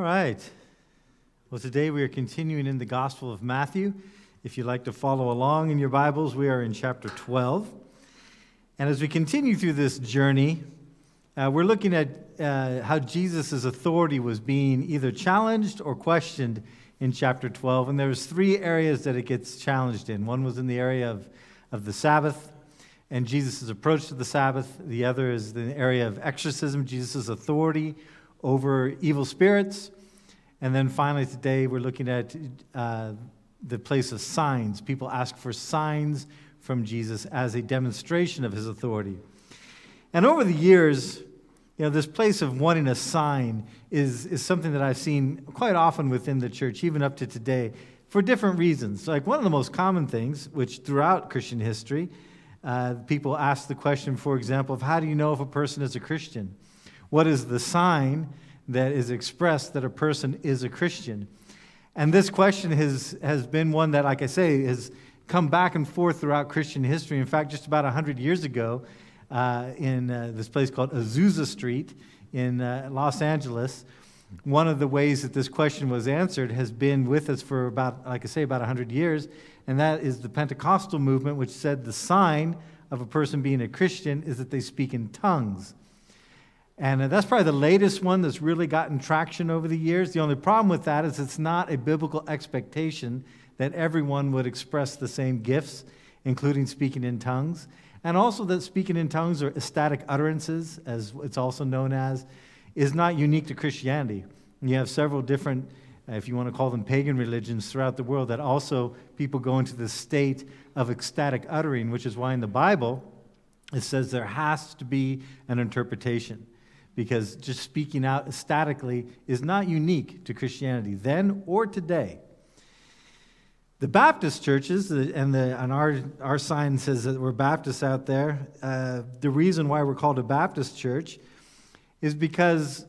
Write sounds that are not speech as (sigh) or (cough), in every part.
right. Well, today we are continuing in the Gospel of Matthew. If you'd like to follow along in your Bibles, we are in chapter 12. And as we continue through this journey, uh, we're looking at uh, how Jesus' authority was being either challenged or questioned in chapter 12. And there's three areas that it gets challenged in. One was in the area of, of the Sabbath and Jesus' approach to the Sabbath. The other is the area of exorcism, Jesus' authority over evil spirits. And then finally, today, we're looking at uh, the place of signs. People ask for signs from Jesus as a demonstration of his authority. And over the years, you know, this place of wanting a sign is, is something that I've seen quite often within the church, even up to today, for different reasons. Like one of the most common things, which throughout Christian history, uh, people ask the question, for example, of how do you know if a person is a Christian? What is the sign that is expressed that a person is a Christian? And this question has, has been one that, like I say, has come back and forth throughout Christian history. In fact, just about 100 years ago, uh, in uh, this place called Azusa Street in uh, Los Angeles, one of the ways that this question was answered has been with us for about, like I say, about 100 years, and that is the Pentecostal movement, which said the sign of a person being a Christian is that they speak in tongues. And uh, that's probably the latest one that's really gotten traction over the years. The only problem with that is it's not a biblical expectation that everyone would express the same gifts, including speaking in tongues. And also that speaking in tongues or ecstatic utterances, as it's also known as, is not unique to Christianity. You have several different, uh, if you want to call them pagan religions throughout the world, that also people go into the state of ecstatic uttering, which is why in the Bible it says there has to be an interpretation because just speaking out ecstatically is not unique to Christianity then or today. The Baptist churches, and, the, and our, our sign says that we're Baptists out there. Uh, the reason why we're called a Baptist church is because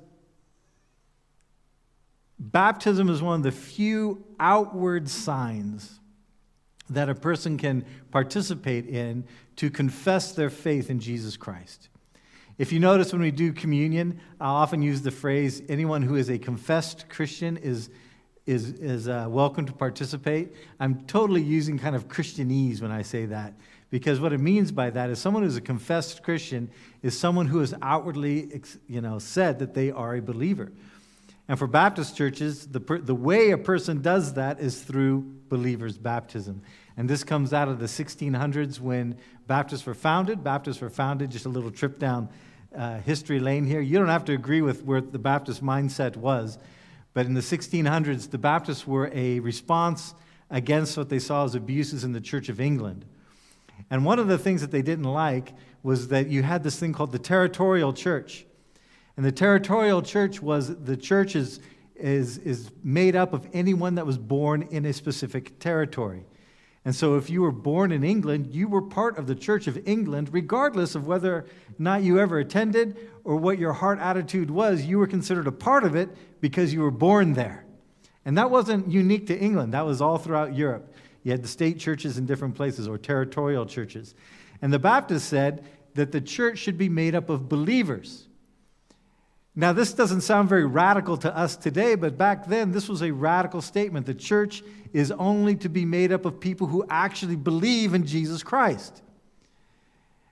baptism is one of the few outward signs that a person can participate in to confess their faith in Jesus Christ. If you notice when we do communion, I often use the phrase anyone who is a confessed Christian is, is, is uh, welcome to participate. I'm totally using kind of Christianese when I say that because what it means by that is someone who's a confessed Christian is someone who has outwardly you know, said that they are a believer. And for Baptist churches, the, the way a person does that is through believers' baptism. And this comes out of the 1600s when Baptists were founded. Baptists were founded, just a little trip down uh, history lane here. You don't have to agree with where the Baptist mindset was, but in the 1600s, the Baptists were a response against what they saw as abuses in the Church of England. And one of the things that they didn't like was that you had this thing called the territorial church. And the territorial church was the church is, is, is made up of anyone that was born in a specific territory. And so, if you were born in England, you were part of the Church of England, regardless of whether or not you ever attended or what your heart attitude was. You were considered a part of it because you were born there. And that wasn't unique to England, that was all throughout Europe. You had the state churches in different places or territorial churches. And the Baptists said that the church should be made up of believers. Now, this doesn't sound very radical to us today, but back then, this was a radical statement. The church is only to be made up of people who actually believe in Jesus Christ.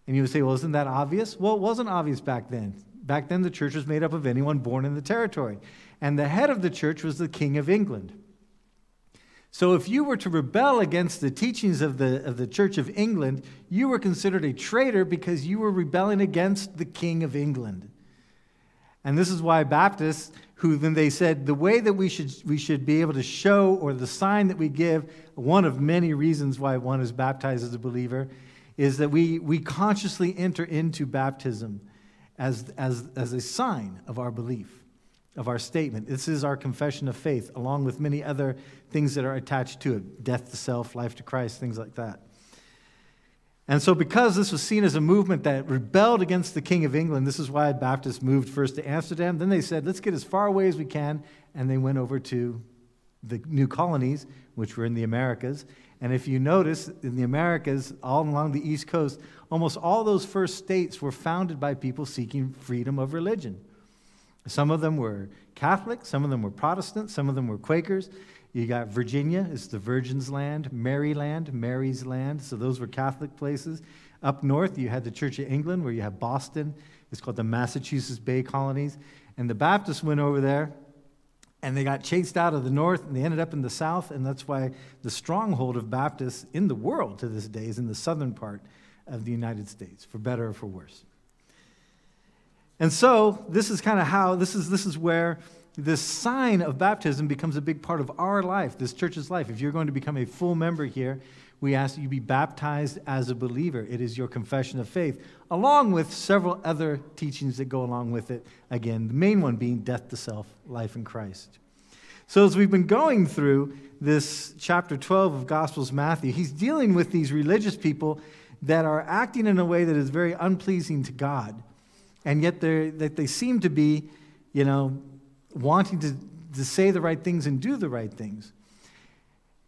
And you would say, well, isn't that obvious? Well, it wasn't obvious back then. Back then, the church was made up of anyone born in the territory. And the head of the church was the King of England. So if you were to rebel against the teachings of the, of the Church of England, you were considered a traitor because you were rebelling against the King of England. And this is why Baptists, who then they said the way that we should, we should be able to show, or the sign that we give, one of many reasons why one is baptized as a believer, is that we, we consciously enter into baptism as, as, as a sign of our belief, of our statement. This is our confession of faith, along with many other things that are attached to it death to self, life to Christ, things like that. And so, because this was seen as a movement that rebelled against the King of England, this is why Baptists moved first to Amsterdam. Then they said, let's get as far away as we can. And they went over to the new colonies, which were in the Americas. And if you notice, in the Americas, all along the East Coast, almost all those first states were founded by people seeking freedom of religion. Some of them were Catholic, some of them were Protestant, some of them were Quakers. You got Virginia, it's the Virgin's land, Maryland, Mary's land. So those were Catholic places. Up north, you had the Church of England, where you have Boston. It's called the Massachusetts Bay Colonies. And the Baptists went over there and they got chased out of the north and they ended up in the south. And that's why the stronghold of Baptists in the world to this day is in the southern part of the United States, for better or for worse. And so, this is kind of how, this is, this is where this sign of baptism becomes a big part of our life, this church's life. If you're going to become a full member here, we ask that you be baptized as a believer. It is your confession of faith, along with several other teachings that go along with it. Again, the main one being death to self, life in Christ. So, as we've been going through this chapter 12 of Gospels Matthew, he's dealing with these religious people that are acting in a way that is very unpleasing to God and yet that they seem to be, you know, wanting to, to say the right things and do the right things.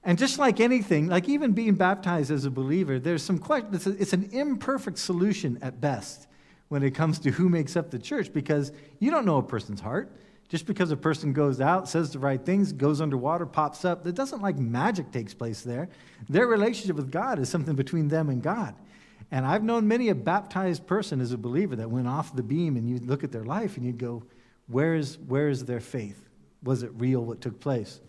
And just like anything, like even being baptized as a believer, there's some question. It's, it's an imperfect solution at best when it comes to who makes up the church because you don't know a person's heart. Just because a person goes out, says the right things, goes underwater, pops up, that doesn't like magic takes place there. Their relationship with God is something between them and God. And I've known many a baptized person as a believer that went off the beam, and you'd look at their life and you'd go, where is, where is their faith? Was it real what took place?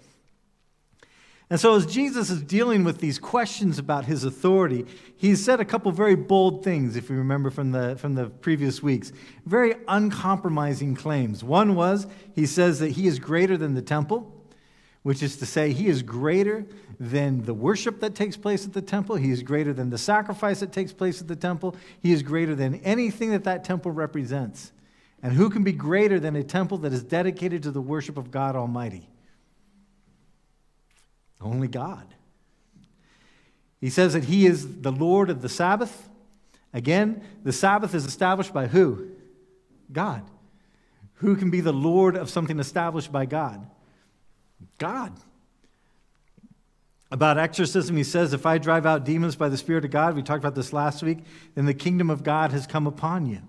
And so, as Jesus is dealing with these questions about his authority, he's said a couple very bold things, if you remember from the, from the previous weeks. Very uncompromising claims. One was he says that he is greater than the temple which is to say, he is greater than the worship that takes place at the temple. He is greater than the sacrifice that takes place at the temple. He is greater than anything that that temple represents. And who can be greater than a temple that is dedicated to the worship of God Almighty? Only God. He says that he is the Lord of the Sabbath. Again, the Sabbath is established by who? God. Who can be the Lord of something established by God? God. About exorcism, he says, If I drive out demons by the Spirit of God, we talked about this last week, then the kingdom of God has come upon you.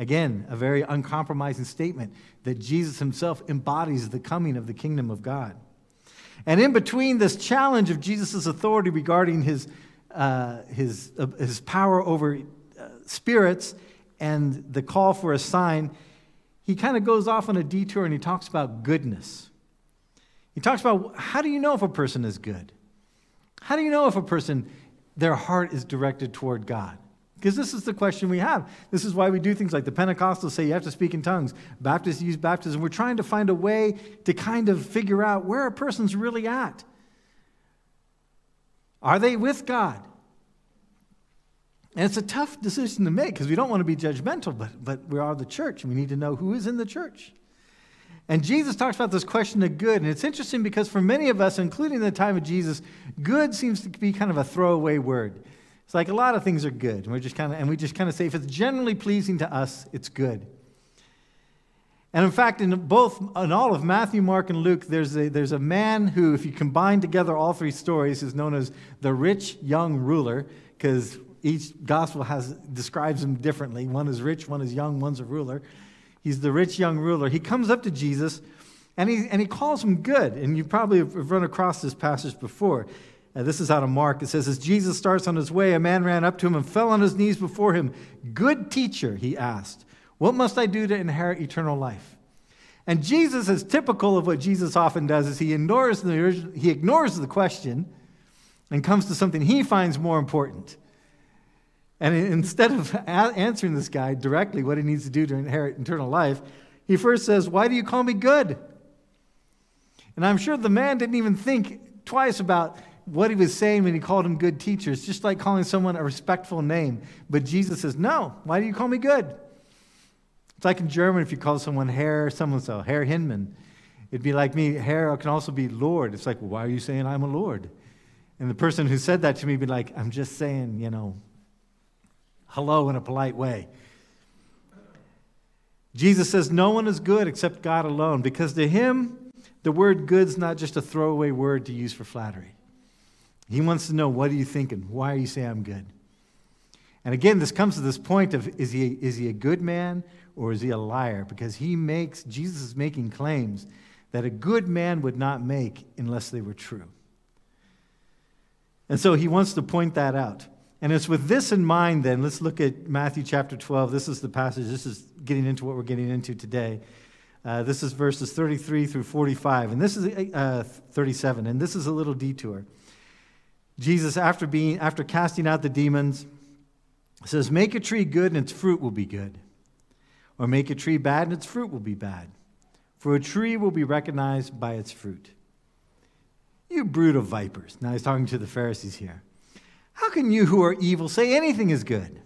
Again, a very uncompromising statement that Jesus himself embodies the coming of the kingdom of God. And in between this challenge of Jesus' authority regarding his, uh, his, uh, his power over uh, spirits and the call for a sign, he kind of goes off on a detour and he talks about goodness. He talks about how do you know if a person is good? How do you know if a person, their heart is directed toward God? Because this is the question we have. This is why we do things like the Pentecostals say you have to speak in tongues. Baptists use baptism. We're trying to find a way to kind of figure out where a person's really at. Are they with God? And it's a tough decision to make because we don't want to be judgmental, but, but we are the church and we need to know who is in the church. And Jesus talks about this question of good. And it's interesting because for many of us, including in the time of Jesus, good seems to be kind of a throwaway word. It's like a lot of things are good. And, we're just kind of, and we just kind of say, if it's generally pleasing to us, it's good. And in fact, in both, in all of Matthew, Mark, and Luke, there's a, there's a man who, if you combine together all three stories, is known as the rich young ruler, because each gospel has, describes him differently. One is rich, one is young, one's a ruler. He's the rich young ruler. He comes up to Jesus and he, and he calls him good. And you probably have run across this passage before. Uh, this is out of Mark. It says, As Jesus starts on his way, a man ran up to him and fell on his knees before him. Good teacher, he asked, What must I do to inherit eternal life? And Jesus, as typical of what Jesus often does, is he ignores the, he ignores the question and comes to something he finds more important. And instead of answering this guy directly what he needs to do to inherit eternal life, he first says, Why do you call me good? And I'm sure the man didn't even think twice about what he was saying when he called him good teacher. It's just like calling someone a respectful name. But Jesus says, No, why do you call me good? It's like in German if you call someone Herr, someone so, Herr Hinman. It'd be like me, Herr can also be Lord. It's like, well, why are you saying I'm a Lord? And the person who said that to me would be like, I'm just saying, you know, hello in a polite way. Jesus says, No one is good except God alone, because to him, the word good's not just a throwaway word to use for flattery. He wants to know, What are you thinking? Why are you saying I'm good? And again, this comes to this point of is he, is he a good man or is he a liar? Because he makes, Jesus is making claims that a good man would not make unless they were true. And so he wants to point that out. And it's with this in mind, then, let's look at Matthew chapter 12. This is the passage, this is getting into what we're getting into today. Uh, this is verses 33 through 45, and this is uh, 37, and this is a little detour. Jesus, after, being, after casting out the demons, says, Make a tree good, and its fruit will be good. Or make a tree bad, and its fruit will be bad. For a tree will be recognized by its fruit. You brood of vipers. Now he's talking to the Pharisees here. How can you who are evil say anything is good?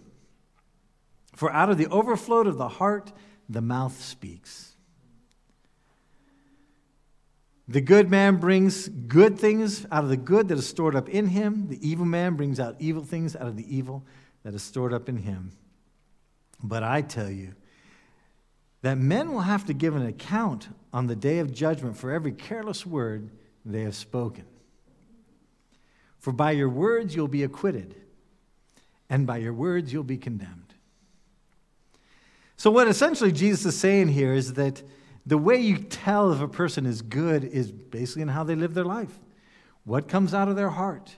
For out of the overflow of the heart, the mouth speaks. The good man brings good things out of the good that is stored up in him. The evil man brings out evil things out of the evil that is stored up in him. But I tell you that men will have to give an account on the day of judgment for every careless word they have spoken. For by your words you'll be acquitted, and by your words you'll be condemned. So, what essentially Jesus is saying here is that the way you tell if a person is good is basically in how they live their life. What comes out of their heart?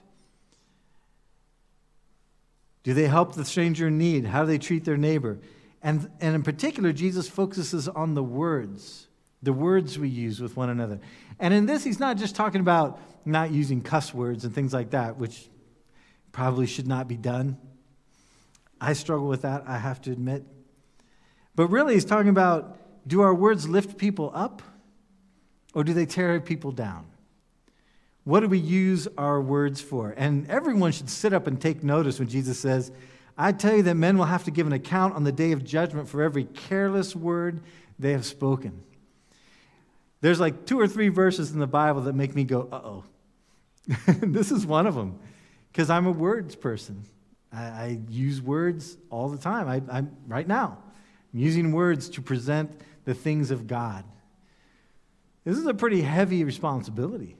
Do they help the stranger in need? How do they treat their neighbor? And, and in particular, Jesus focuses on the words, the words we use with one another. And in this, he's not just talking about not using cuss words and things like that, which probably should not be done. I struggle with that, I have to admit. But really, he's talking about do our words lift people up or do they tear people down? What do we use our words for? And everyone should sit up and take notice when Jesus says, I tell you that men will have to give an account on the day of judgment for every careless word they have spoken. There's like two or three verses in the Bible that make me go, uh oh. (laughs) this is one of them, because I'm a words person. I, I, use words all the time. I, I'm, right now, I'm using words to present the things of God. This is a pretty heavy responsibility.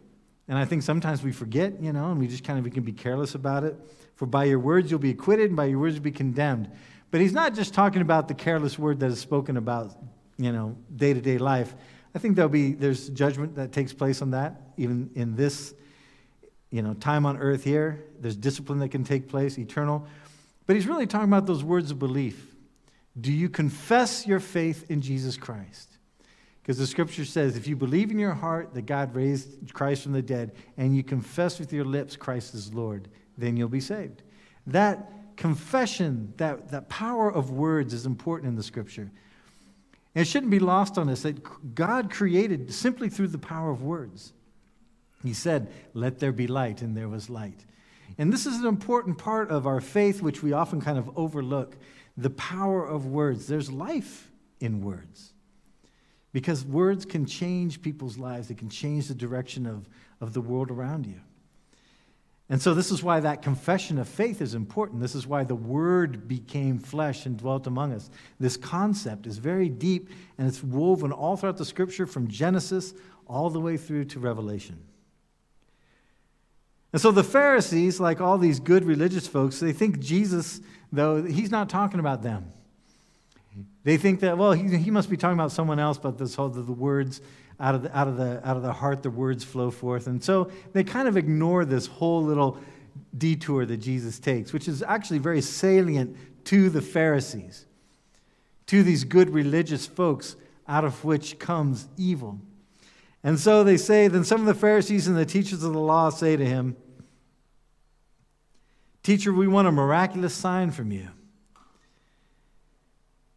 And I think sometimes we forget, you know, and we just kind of we can be careless about it. For by your words you'll be acquitted, and by your words you'll be condemned. But he's not just talking about the careless word that is spoken about, you know, day to day life. I think there'll be there's judgment that takes place on that, even in this, you know, time on earth here. There's discipline that can take place, eternal. But he's really talking about those words of belief. Do you confess your faith in Jesus Christ? Because the scripture says if you believe in your heart that God raised Christ from the dead and you confess with your lips Christ is Lord, then you'll be saved. That confession, that, that power of words is important in the scripture. And it shouldn't be lost on us that God created simply through the power of words. He said, Let there be light, and there was light. And this is an important part of our faith, which we often kind of overlook the power of words. There's life in words because words can change people's lives, they can change the direction of, of the world around you. And so, this is why that confession of faith is important. This is why the Word became flesh and dwelt among us. This concept is very deep and it's woven all throughout the Scripture from Genesis all the way through to Revelation. And so, the Pharisees, like all these good religious folks, they think Jesus though he's not talking about them. They think that, well, he, he must be talking about someone else, but this whole, the, the words out of, the, out, of the, out of the heart, the words flow forth. And so they kind of ignore this whole little detour that Jesus takes, which is actually very salient to the Pharisees, to these good religious folks, out of which comes evil. And so they say, then some of the Pharisees and the teachers of the law say to him, Teacher, we want a miraculous sign from you.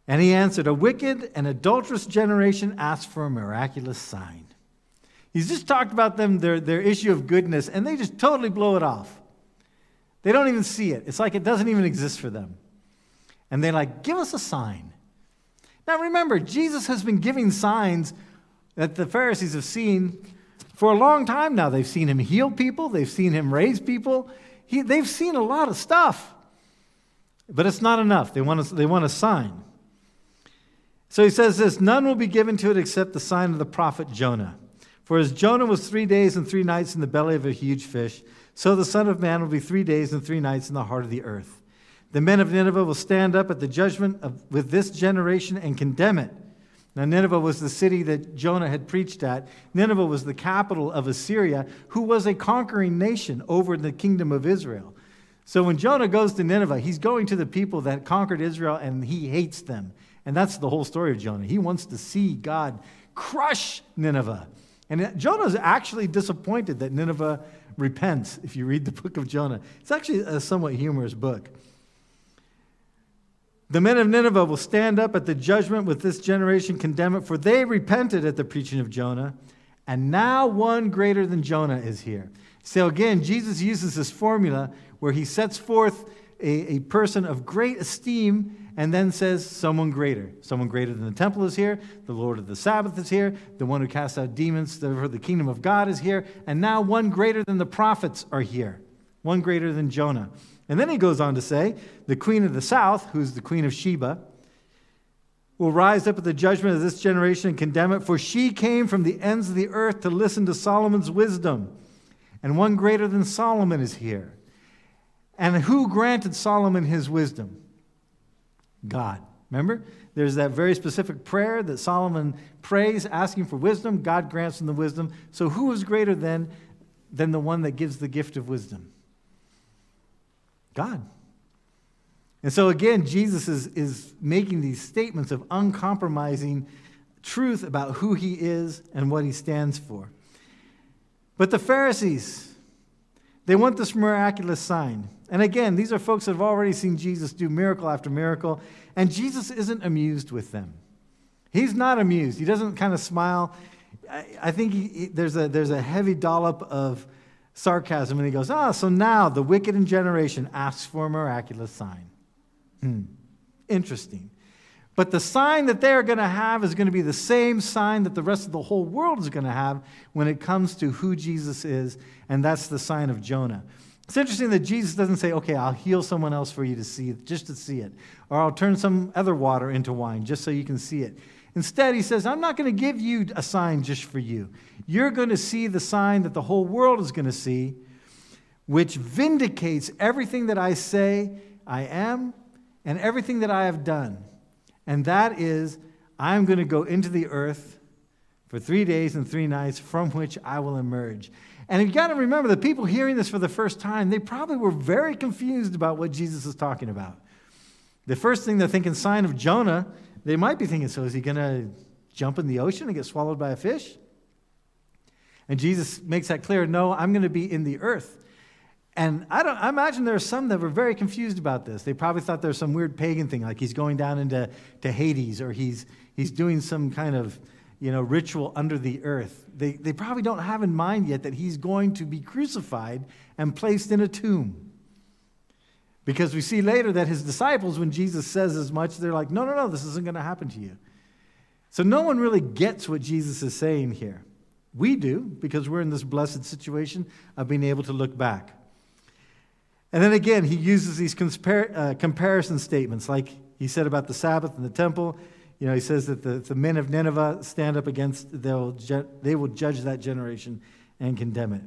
And he answered, A wicked and adulterous generation asks for a miraculous sign. He's just talked about them, their, their issue of goodness, and they just totally blow it off. They don't even see it. It's like it doesn't even exist for them. And they're like, Give us a sign. Now remember, Jesus has been giving signs that the Pharisees have seen for a long time now. They've seen him heal people, they've seen him raise people, he, they've seen a lot of stuff, but it's not enough. They want, a, they want a sign. So he says this None will be given to it except the sign of the prophet Jonah. For as Jonah was three days and three nights in the belly of a huge fish, so the Son of Man will be three days and three nights in the heart of the earth. The men of Nineveh will stand up at the judgment of, with this generation and condemn it. Now, Nineveh was the city that Jonah had preached at. Nineveh was the capital of Assyria, who was a conquering nation over the kingdom of Israel. So when Jonah goes to Nineveh, he's going to the people that conquered Israel and he hates them. And that's the whole story of Jonah. He wants to see God crush Nineveh. And Jonah is actually disappointed that Nineveh repents if you read the book of Jonah. It's actually a somewhat humorous book. The men of Nineveh will stand up at the judgment with this generation, condemn it, for they repented at the preaching of Jonah, and now one greater than Jonah is here. So again, Jesus uses this formula where he sets forth a, a person of great esteem and then says, Someone greater. Someone greater than the temple is here. The Lord of the Sabbath is here. The one who casts out demons the kingdom of God is here. And now one greater than the prophets are here. One greater than Jonah. And then he goes on to say, The queen of the south, who's the queen of Sheba, will rise up at the judgment of this generation and condemn it, for she came from the ends of the earth to listen to Solomon's wisdom. And one greater than Solomon is here. And who granted Solomon his wisdom? God. Remember? There's that very specific prayer that Solomon prays, asking for wisdom. God grants him the wisdom. So, who is greater than, than the one that gives the gift of wisdom? God. And so, again, Jesus is, is making these statements of uncompromising truth about who he is and what he stands for. But the Pharisees, they want this miraculous sign. And again, these are folks that have already seen Jesus do miracle after miracle, and Jesus isn't amused with them. He's not amused. He doesn't kind of smile. I, I think he, he, there's, a, there's a heavy dollop of sarcasm, and he goes, Ah, so now the wicked in generation asks for a miraculous sign. Hmm. Interesting. But the sign that they are going to have is going to be the same sign that the rest of the whole world is going to have when it comes to who Jesus is, and that's the sign of Jonah. It's interesting that Jesus doesn't say, okay, I'll heal someone else for you to see it, just to see it, or I'll turn some other water into wine just so you can see it. Instead, he says, I'm not going to give you a sign just for you. You're going to see the sign that the whole world is going to see, which vindicates everything that I say I am and everything that I have done. And that is, I'm going to go into the earth for three days and three nights, from which I will emerge. And you've got to remember, the people hearing this for the first time, they probably were very confused about what Jesus is talking about. The first thing they're thinking, sign of Jonah, they might be thinking, so is he going to jump in the ocean and get swallowed by a fish? And Jesus makes that clear no, I'm going to be in the earth. And I, don't, I imagine there are some that were very confused about this. They probably thought there's some weird pagan thing, like he's going down into to Hades or he's, he's doing some kind of you know, ritual under the earth. They, they probably don't have in mind yet that he's going to be crucified and placed in a tomb. Because we see later that his disciples, when Jesus says as much, they're like, no, no, no, this isn't going to happen to you. So no one really gets what Jesus is saying here. We do, because we're in this blessed situation of being able to look back. And then again, he uses these compar- uh, comparison statements, like he said about the Sabbath and the temple. You know, he says that the, the men of Nineveh stand up against, they'll ju- they will judge that generation and condemn it.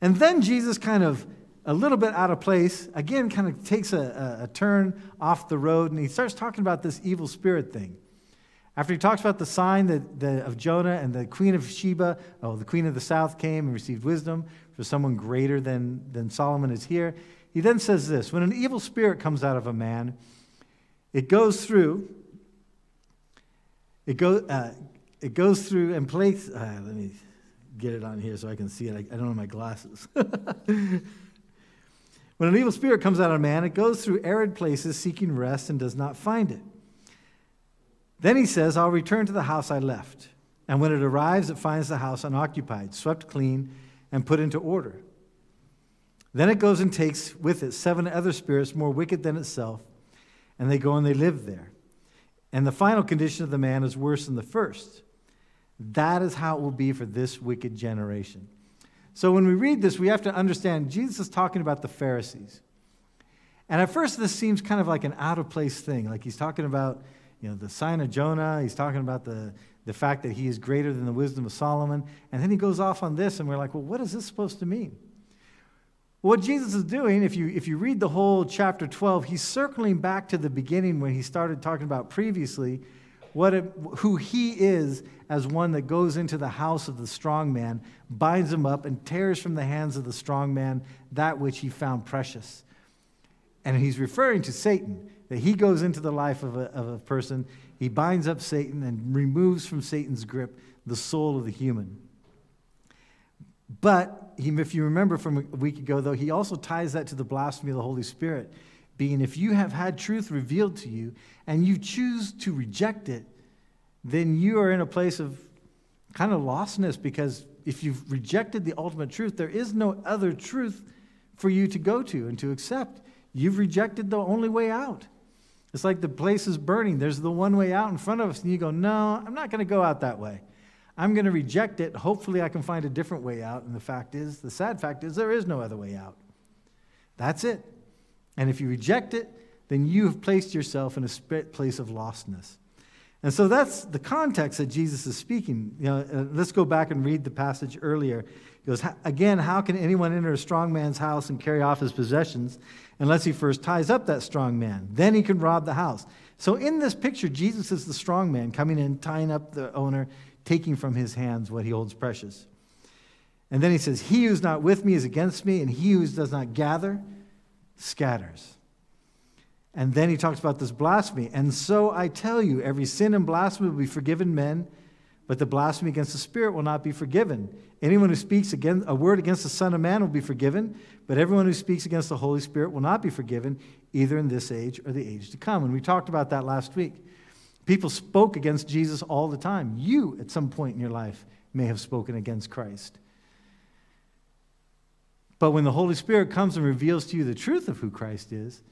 And then Jesus kind of, a little bit out of place, again, kind of takes a, a, a turn off the road and he starts talking about this evil spirit thing. After he talks about the sign that, the, of Jonah and the queen of Sheba, oh, the queen of the south came and received wisdom for someone greater than, than Solomon is here, he then says this When an evil spirit comes out of a man, it goes through it, go, uh, it goes through and places. Uh, let me get it on here so I can see it. I, I don't have my glasses. (laughs) when an evil spirit comes out of a man, it goes through arid places seeking rest and does not find it. Then he says, I'll return to the house I left. And when it arrives, it finds the house unoccupied, swept clean, and put into order. Then it goes and takes with it seven other spirits more wicked than itself, and they go and they live there. And the final condition of the man is worse than the first. That is how it will be for this wicked generation. So when we read this, we have to understand Jesus is talking about the Pharisees. And at first, this seems kind of like an out of place thing. Like he's talking about you know, the sign of Jonah, he's talking about the, the fact that he is greater than the wisdom of Solomon. And then he goes off on this, and we're like, well, what is this supposed to mean? What Jesus is doing, if you, if you read the whole chapter 12, he's circling back to the beginning when he started talking about previously what it, who he is as one that goes into the house of the strong man, binds him up, and tears from the hands of the strong man that which he found precious. And he's referring to Satan, that he goes into the life of a, of a person, he binds up Satan and removes from Satan's grip the soul of the human. But he, if you remember from a week ago, though, he also ties that to the blasphemy of the Holy Spirit, being if you have had truth revealed to you and you choose to reject it, then you are in a place of kind of lostness because if you've rejected the ultimate truth, there is no other truth for you to go to and to accept. You've rejected the only way out. It's like the place is burning. There's the one way out in front of us, and you go, No, I'm not going to go out that way. I'm going to reject it. Hopefully, I can find a different way out. And the fact is, the sad fact is, there is no other way out. That's it. And if you reject it, then you have placed yourself in a place of lostness. And so that's the context that Jesus is speaking. You know, uh, let's go back and read the passage earlier. He goes, Again, how can anyone enter a strong man's house and carry off his possessions unless he first ties up that strong man? Then he can rob the house. So in this picture, Jesus is the strong man coming in, tying up the owner, taking from his hands what he holds precious. And then he says, He who's not with me is against me, and he who does not gather scatters. And then he talks about this blasphemy. And so I tell you, every sin and blasphemy will be forgiven men, but the blasphemy against the Spirit will not be forgiven. Anyone who speaks against, a word against the Son of Man will be forgiven, but everyone who speaks against the Holy Spirit will not be forgiven, either in this age or the age to come. And we talked about that last week. People spoke against Jesus all the time. You, at some point in your life, may have spoken against Christ. But when the Holy Spirit comes and reveals to you the truth of who Christ is,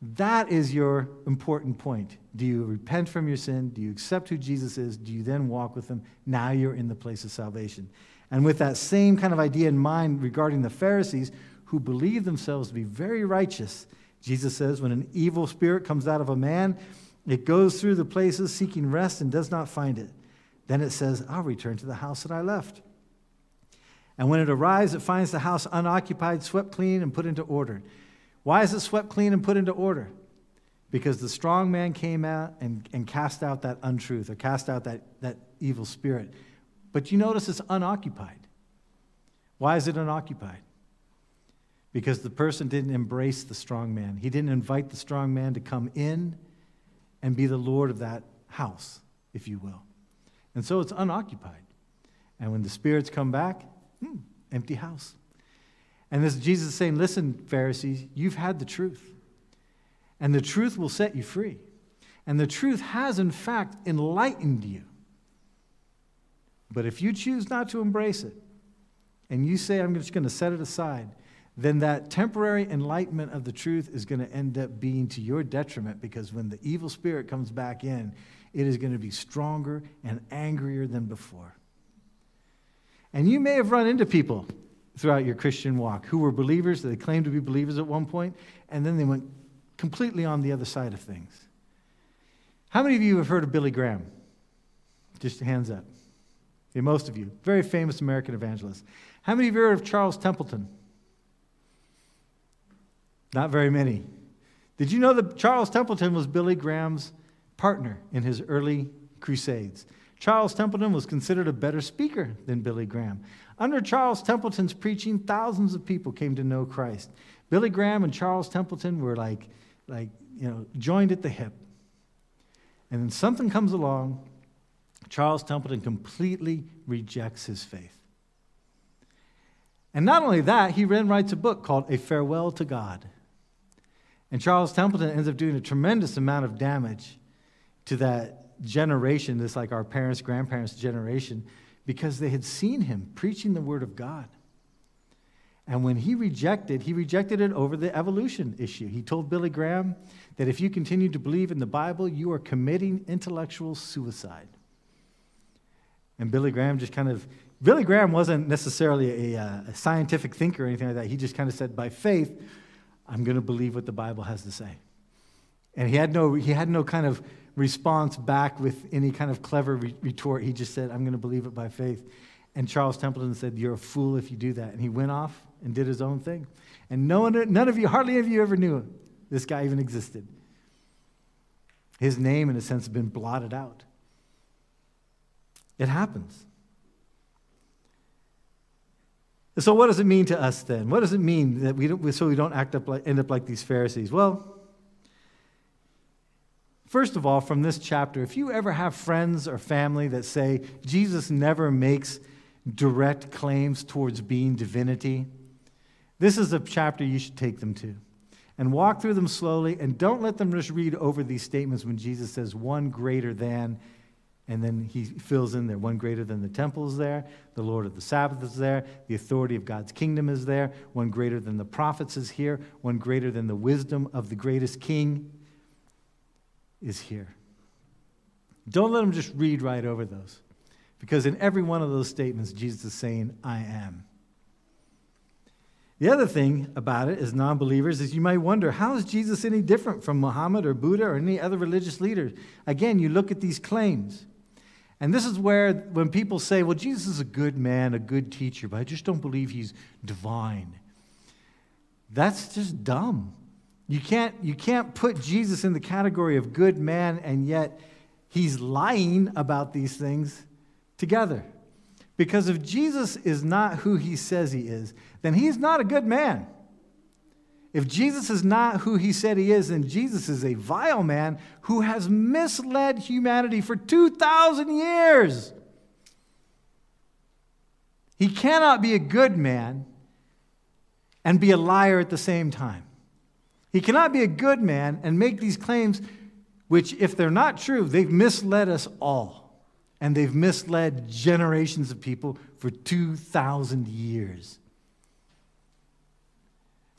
that is your important point. Do you repent from your sin? Do you accept who Jesus is? Do you then walk with him? Now you're in the place of salvation. And with that same kind of idea in mind regarding the Pharisees who believe themselves to be very righteous, Jesus says, when an evil spirit comes out of a man, it goes through the places seeking rest and does not find it. Then it says, I'll return to the house that I left. And when it arrives, it finds the house unoccupied, swept clean, and put into order. Why is it swept clean and put into order? Because the strong man came out and, and cast out that untruth or cast out that, that evil spirit. But you notice it's unoccupied. Why is it unoccupied? Because the person didn't embrace the strong man. He didn't invite the strong man to come in and be the Lord of that house, if you will. And so it's unoccupied. And when the spirits come back, hmm, empty house. And this Jesus is saying, listen, Pharisees, you've had the truth. And the truth will set you free. And the truth has, in fact, enlightened you. But if you choose not to embrace it, and you say, I'm just going to set it aside, then that temporary enlightenment of the truth is going to end up being to your detriment because when the evil spirit comes back in, it is going to be stronger and angrier than before. And you may have run into people throughout your Christian walk who were believers, they claimed to be believers at one point, and then they went completely on the other side of things. How many of you have heard of Billy Graham? Just hands up. Okay, most of you. Very famous American evangelist. How many of you heard of Charles Templeton? Not very many. Did you know that Charles Templeton was Billy Graham's partner in his early crusades? Charles Templeton was considered a better speaker than Billy Graham. Under Charles Templeton's preaching, thousands of people came to know Christ. Billy Graham and Charles Templeton were like, like you know, joined at the hip. And then something comes along, Charles Templeton completely rejects his faith. And not only that, he then writes a book called A Farewell to God. And Charles Templeton ends up doing a tremendous amount of damage to that generation, this like our parents, grandparents' generation, because they had seen him preaching the word of God. And when he rejected, he rejected it over the evolution issue. He told Billy Graham that if you continue to believe in the Bible, you are committing intellectual suicide. And Billy Graham just kind of, Billy Graham wasn't necessarily a, uh, a scientific thinker or anything like that. He just kind of said, by faith, I'm going to believe what the Bible has to say. And he had no, he had no kind of response back with any kind of clever re- retort. He just said, I'm going to believe it by faith. And Charles Templeton said, You're a fool if you do that. And he went off and did his own thing. And no one, none of you, hardly any of you ever knew this guy even existed. His name, in a sense, has been blotted out. It happens. So, what does it mean to us then? What does it mean that we don't, so we don't act up like, end up like these Pharisees? Well, first of all, from this chapter, if you ever have friends or family that say Jesus never makes direct claims towards being divinity, this is a chapter you should take them to. And walk through them slowly, and don't let them just read over these statements when Jesus says one greater than, and then he fills in there one greater than the temple is there, the Lord of the Sabbath is there, the authority of God's kingdom is there, one greater than the prophets is here, one greater than the wisdom of the greatest king is here. Don't let them just read right over those. Because in every one of those statements, Jesus is saying, I am. The other thing about it as non believers is you might wonder how is Jesus any different from Muhammad or Buddha or any other religious leader? Again, you look at these claims. And this is where, when people say, well, Jesus is a good man, a good teacher, but I just don't believe he's divine, that's just dumb. You can't, you can't put Jesus in the category of good man and yet he's lying about these things together. Because if Jesus is not who he says he is, then he's not a good man. If Jesus is not who he said he is, then Jesus is a vile man who has misled humanity for 2,000 years. He cannot be a good man and be a liar at the same time. He cannot be a good man and make these claims, which, if they're not true, they've misled us all and they've misled generations of people for 2,000 years.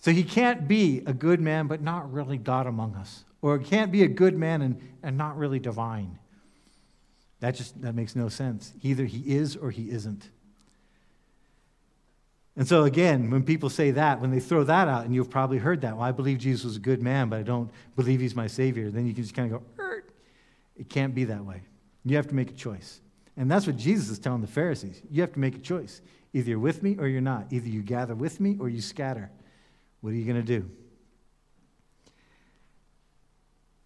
So he can't be a good man, but not really God among us. Or he can't be a good man and, and not really divine. That just that makes no sense. Either he is or he isn't. And so again, when people say that, when they throw that out, and you've probably heard that, well, I believe Jesus was a good man, but I don't believe he's my savior, then you can just kind of go, er. it can't be that way. You have to make a choice. And that's what Jesus is telling the Pharisees. You have to make a choice. Either you're with me or you're not. Either you gather with me or you scatter. What are you going to do?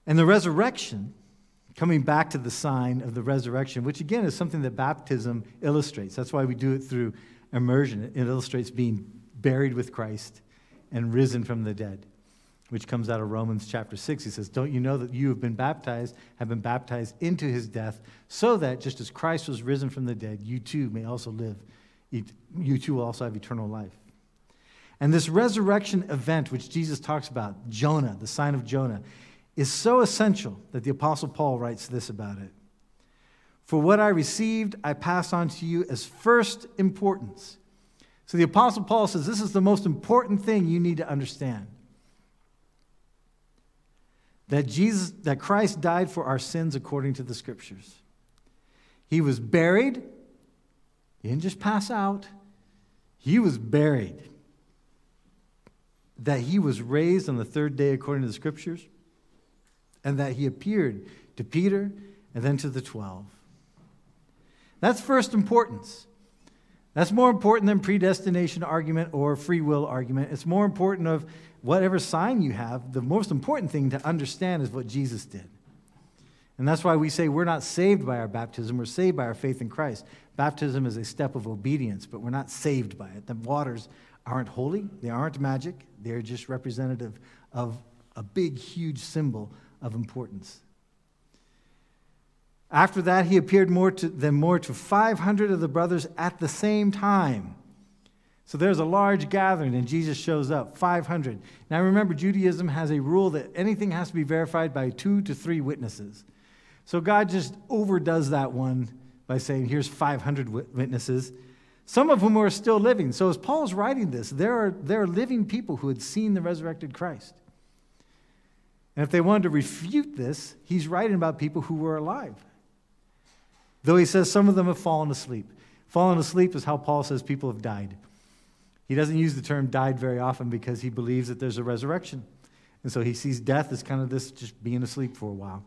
And the resurrection, coming back to the sign of the resurrection, which again is something that baptism illustrates. That's why we do it through immersion. It illustrates being buried with Christ and risen from the dead which comes out of Romans chapter 6. He says, Don't you know that you have been baptized, have been baptized into his death, so that just as Christ was risen from the dead, you too may also live, you too will also have eternal life. And this resurrection event, which Jesus talks about, Jonah, the sign of Jonah, is so essential that the Apostle Paul writes this about it. For what I received, I pass on to you as first importance. So the Apostle Paul says this is the most important thing you need to understand that Jesus that Christ died for our sins according to the scriptures. He was buried. He didn't just pass out. He was buried. That he was raised on the third day according to the scriptures, and that he appeared to Peter and then to the 12. That's first importance. That's more important than predestination argument or free will argument. It's more important of whatever sign you have, the most important thing to understand is what Jesus did. And that's why we say we're not saved by our baptism, we're saved by our faith in Christ. Baptism is a step of obedience, but we're not saved by it. The waters aren't holy, they aren't magic, they're just representative of a big, huge symbol of importance. After that, he appeared more to, than more to 500 of the brothers at the same time. So there's a large gathering, and Jesus shows up 500. Now remember, Judaism has a rule that anything has to be verified by two to three witnesses. So God just overdoes that one by saying, here's 500 witnesses, some of whom are still living. So as Paul's writing this, there are, there are living people who had seen the resurrected Christ. And if they wanted to refute this, he's writing about people who were alive. Though he says some of them have fallen asleep. Fallen asleep is how Paul says people have died. He doesn't use the term died very often because he believes that there's a resurrection. And so he sees death as kind of this just being asleep for a while.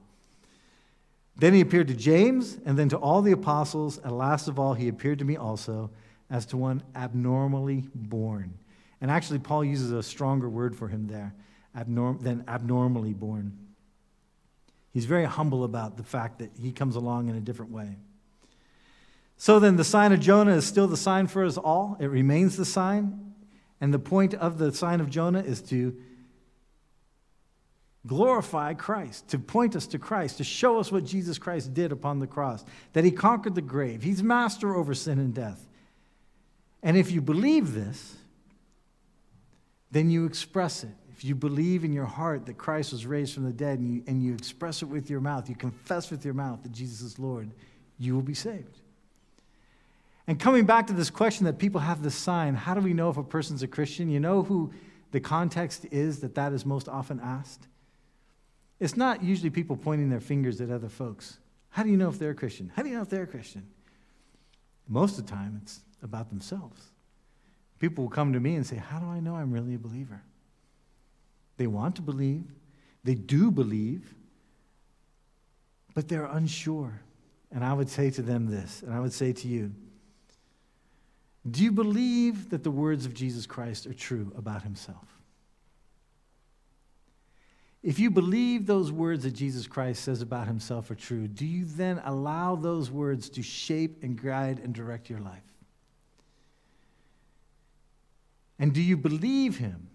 Then he appeared to James, and then to all the apostles. And last of all, he appeared to me also as to one abnormally born. And actually, Paul uses a stronger word for him there abnorm- than abnormally born. He's very humble about the fact that he comes along in a different way. So then, the sign of Jonah is still the sign for us all. It remains the sign. And the point of the sign of Jonah is to glorify Christ, to point us to Christ, to show us what Jesus Christ did upon the cross, that he conquered the grave. He's master over sin and death. And if you believe this, then you express it. If you believe in your heart that Christ was raised from the dead and you, and you express it with your mouth, you confess with your mouth that Jesus is Lord, you will be saved. And coming back to this question that people have this sign, how do we know if a person's a Christian? You know who the context is that that is most often asked? It's not usually people pointing their fingers at other folks. How do you know if they're a Christian? How do you know if they're a Christian? Most of the time, it's about themselves. People will come to me and say, How do I know I'm really a believer? They want to believe, they do believe, but they're unsure. And I would say to them this, and I would say to you, do you believe that the words of Jesus Christ are true about himself? If you believe those words that Jesus Christ says about himself are true, do you then allow those words to shape and guide and direct your life? And do you believe him?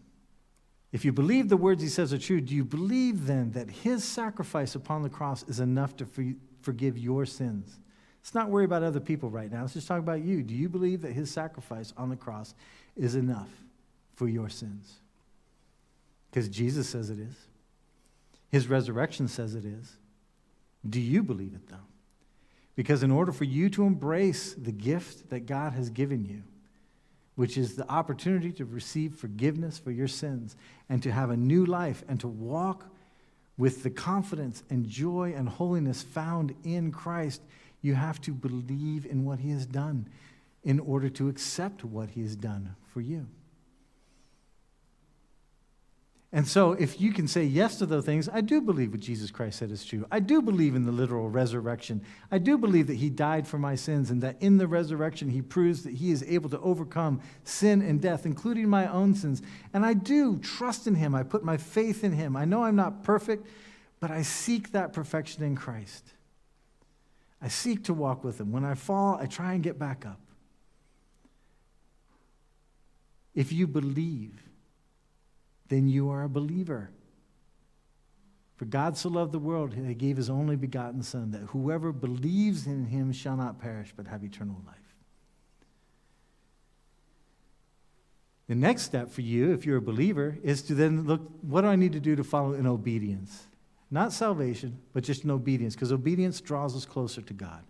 If you believe the words he says are true, do you believe then that his sacrifice upon the cross is enough to forgive your sins? Let's not worry about other people right now. Let's just talk about you. Do you believe that his sacrifice on the cross is enough for your sins? Because Jesus says it is. His resurrection says it is. Do you believe it, though? Because in order for you to embrace the gift that God has given you, which is the opportunity to receive forgiveness for your sins and to have a new life and to walk with the confidence and joy and holiness found in Christ, you have to believe in what He has done in order to accept what He has done for you. And so, if you can say yes to those things, I do believe what Jesus Christ said is true. I do believe in the literal resurrection. I do believe that He died for my sins and that in the resurrection He proves that He is able to overcome sin and death, including my own sins. And I do trust in Him. I put my faith in Him. I know I'm not perfect, but I seek that perfection in Christ. I seek to walk with Him. When I fall, I try and get back up. If you believe, then you are a believer. For God so loved the world, that he gave his only begotten Son, that whoever believes in him shall not perish, but have eternal life. The next step for you, if you're a believer, is to then look what do I need to do to follow in obedience? Not salvation, but just in obedience, because obedience draws us closer to God.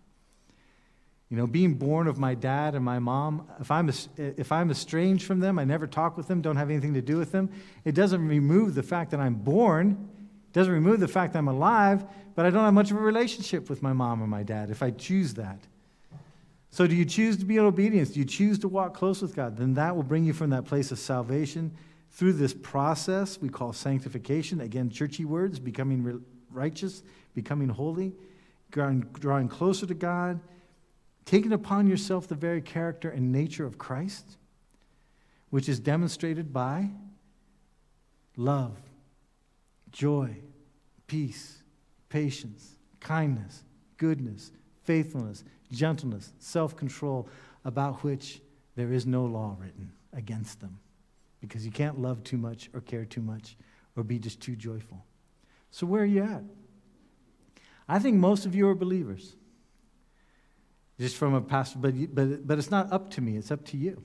You know, being born of my dad and my mom, if I'm, if I'm estranged from them, I never talk with them, don't have anything to do with them, it doesn't remove the fact that I'm born, it doesn't remove the fact that I'm alive, but I don't have much of a relationship with my mom or my dad if I choose that. So, do you choose to be in obedience? Do you choose to walk close with God? Then that will bring you from that place of salvation through this process we call sanctification. Again, churchy words, becoming righteous, becoming holy, drawing, closer to God taking upon yourself the very character and nature of Christ, which is demonstrated by love, joy, peace, patience, kindness, goodness, faithfulness, gentleness, self control, about which there is no law written against them. Because you can't love too much or care too much or be just too joyful. So, where are you at? I think most of you are believers just from a pastor, but, but, but it's not up to me, it's up to you.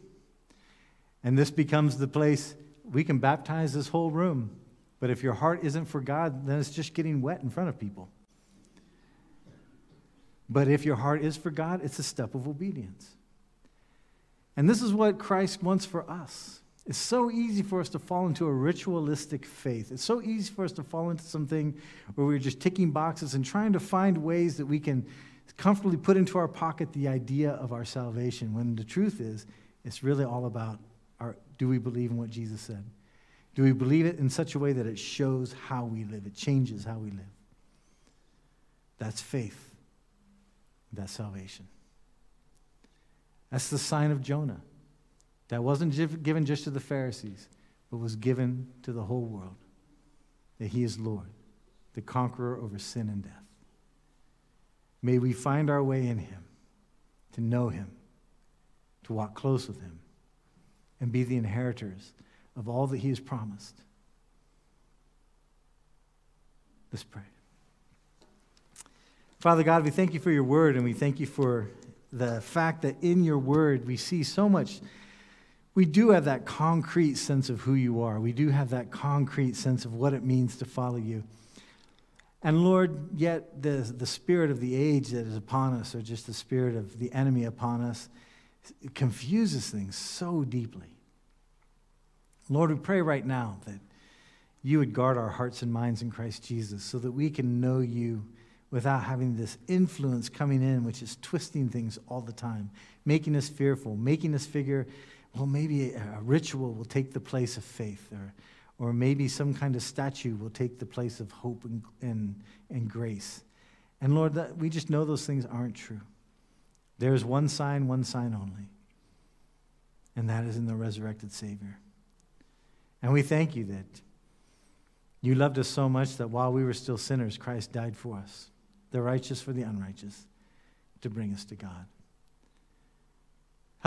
And this becomes the place we can baptize this whole room, but if your heart isn't for God, then it's just getting wet in front of people. But if your heart is for God, it's a step of obedience. And this is what Christ wants for us. It's so easy for us to fall into a ritualistic faith. It's so easy for us to fall into something where we're just ticking boxes and trying to find ways that we can comfortably put into our pocket the idea of our salvation when the truth is, it's really all about our, do we believe in what Jesus said? Do we believe it in such a way that it shows how we live? It changes how we live. That's faith. That's salvation. That's the sign of Jonah. That wasn't given just to the Pharisees, but was given to the whole world. That he is Lord, the conqueror over sin and death. May we find our way in him, to know him, to walk close with him, and be the inheritors of all that he has promised. Let's pray. Father God, we thank you for your word, and we thank you for the fact that in your word we see so much. We do have that concrete sense of who you are. We do have that concrete sense of what it means to follow you. And Lord, yet the, the spirit of the age that is upon us, or just the spirit of the enemy upon us, confuses things so deeply. Lord, we pray right now that you would guard our hearts and minds in Christ Jesus so that we can know you without having this influence coming in, which is twisting things all the time, making us fearful, making us figure, well, maybe a ritual will take the place of faith, or, or maybe some kind of statue will take the place of hope and, and, and grace. And Lord, that, we just know those things aren't true. There is one sign, one sign only, and that is in the resurrected Savior. And we thank you that you loved us so much that while we were still sinners, Christ died for us the righteous for the unrighteous, to bring us to God.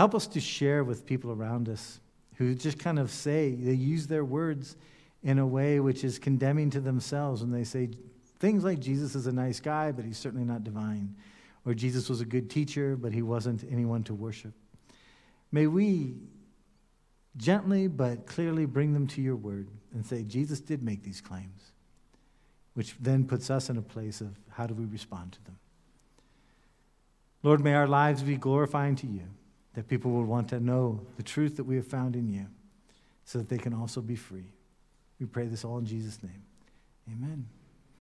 Help us to share with people around us who just kind of say, they use their words in a way which is condemning to themselves when they say things like Jesus is a nice guy, but he's certainly not divine, or Jesus was a good teacher, but he wasn't anyone to worship. May we gently but clearly bring them to your word and say, Jesus did make these claims which then puts us in a place of how do we respond to them. Lord, may our lives be glorifying to you, that people will want to know the truth that we have found in you, so that they can also be free. We pray this all in Jesus' name. Amen.